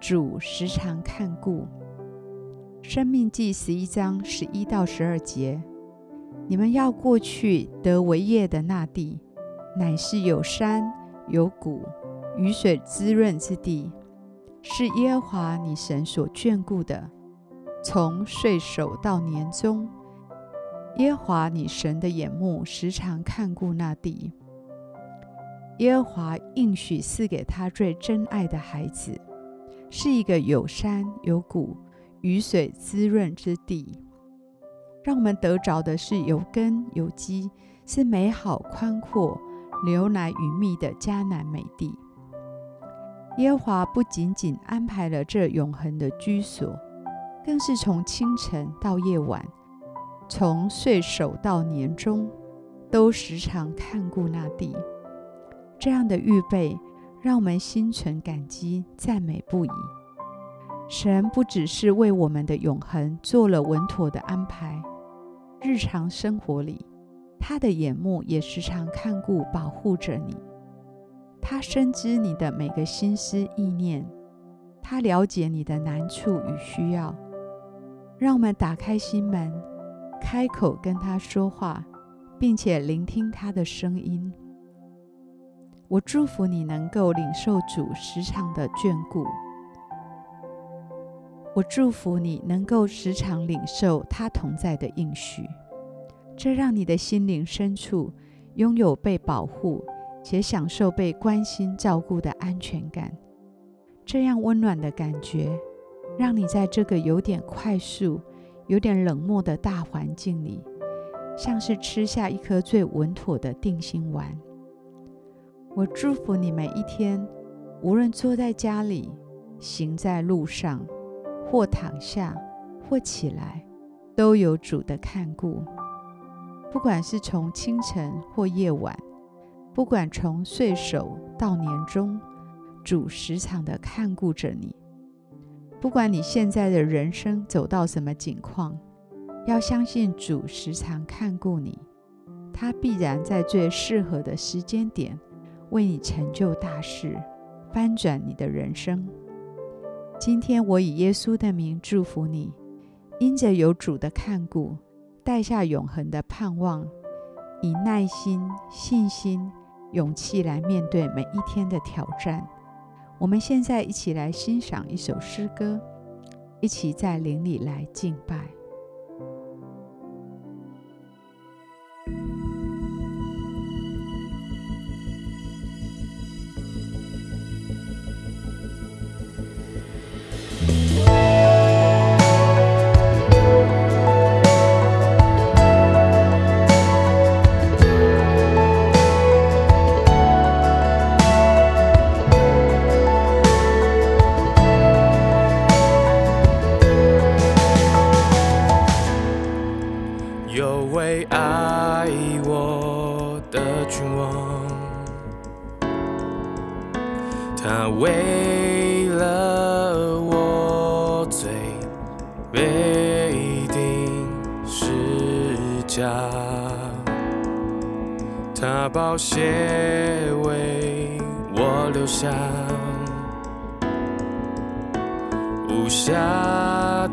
主时常看顾。生命记十一章十一到十二节，你们要过去得为业的那地，乃是有山有谷、雨水滋润之地，是耶和华你神所眷顾的。从岁首到年终，耶和华你神的眼目时常看顾那地。耶和华应许赐给他最珍爱的孩子。是一个有山有谷、雨水滋润之地，让我们得着的是有根有基，是美好宽阔、流奶与蜜的迦南美地。耶和华不仅仅安排了这永恒的居所，更是从清晨到夜晚，从岁首到年终，都时常看顾那地。这样的预备。让我们心存感激，赞美不已。神不只是为我们的永恒做了稳妥的安排，日常生活里，他的眼目也时常看顾、保护着你。他深知你的每个心思意念，他了解你的难处与需要。让我们打开心门，开口跟他说话，并且聆听他的声音。我祝福你能够领受主时常的眷顾。我祝福你能够时常领受他同在的应许，这让你的心灵深处拥有被保护且享受被关心照顾的安全感。这样温暖的感觉，让你在这个有点快速、有点冷漠的大环境里，像是吃下一颗最稳妥的定心丸。我祝福你每一天，无论坐在家里、行在路上，或躺下，或起来，都有主的看顾。不管是从清晨或夜晚，不管从岁首到年终，主时常的看顾着你。不管你现在的人生走到什么境况，要相信主时常看顾你，他必然在最适合的时间点。为你成就大事，翻转你的人生。今天我以耶稣的名祝福你，因着有主的看顾，带下永恒的盼望，以耐心、信心、勇气来面对每一天的挑战。我们现在一起来欣赏一首诗歌，一起在灵里来敬拜。爱我的君王，他为了我醉，被定是假。他宝血为我留下无暇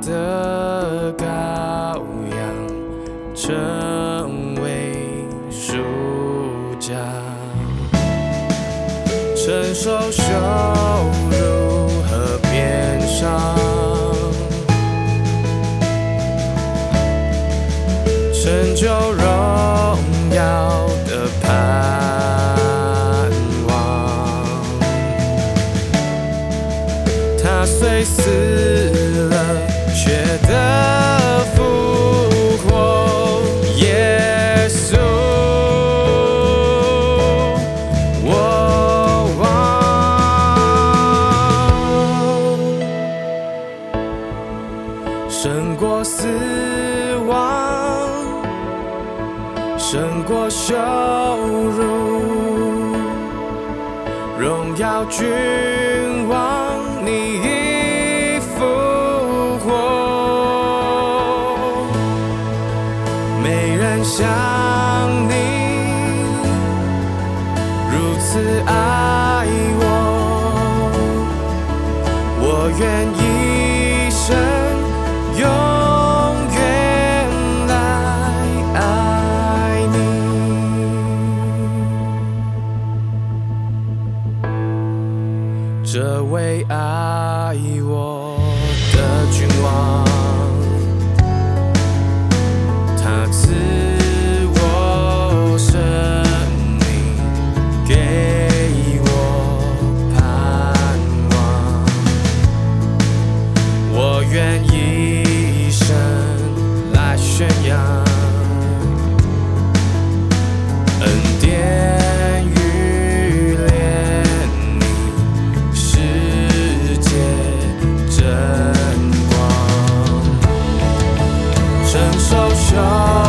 的高。成为输家。承受羞辱和鞭伤，成就荣耀的盼望。他虽死死亡胜过羞辱荣耀君王你已复活。没人像你如此爱我我愿意这位爱我的君王，成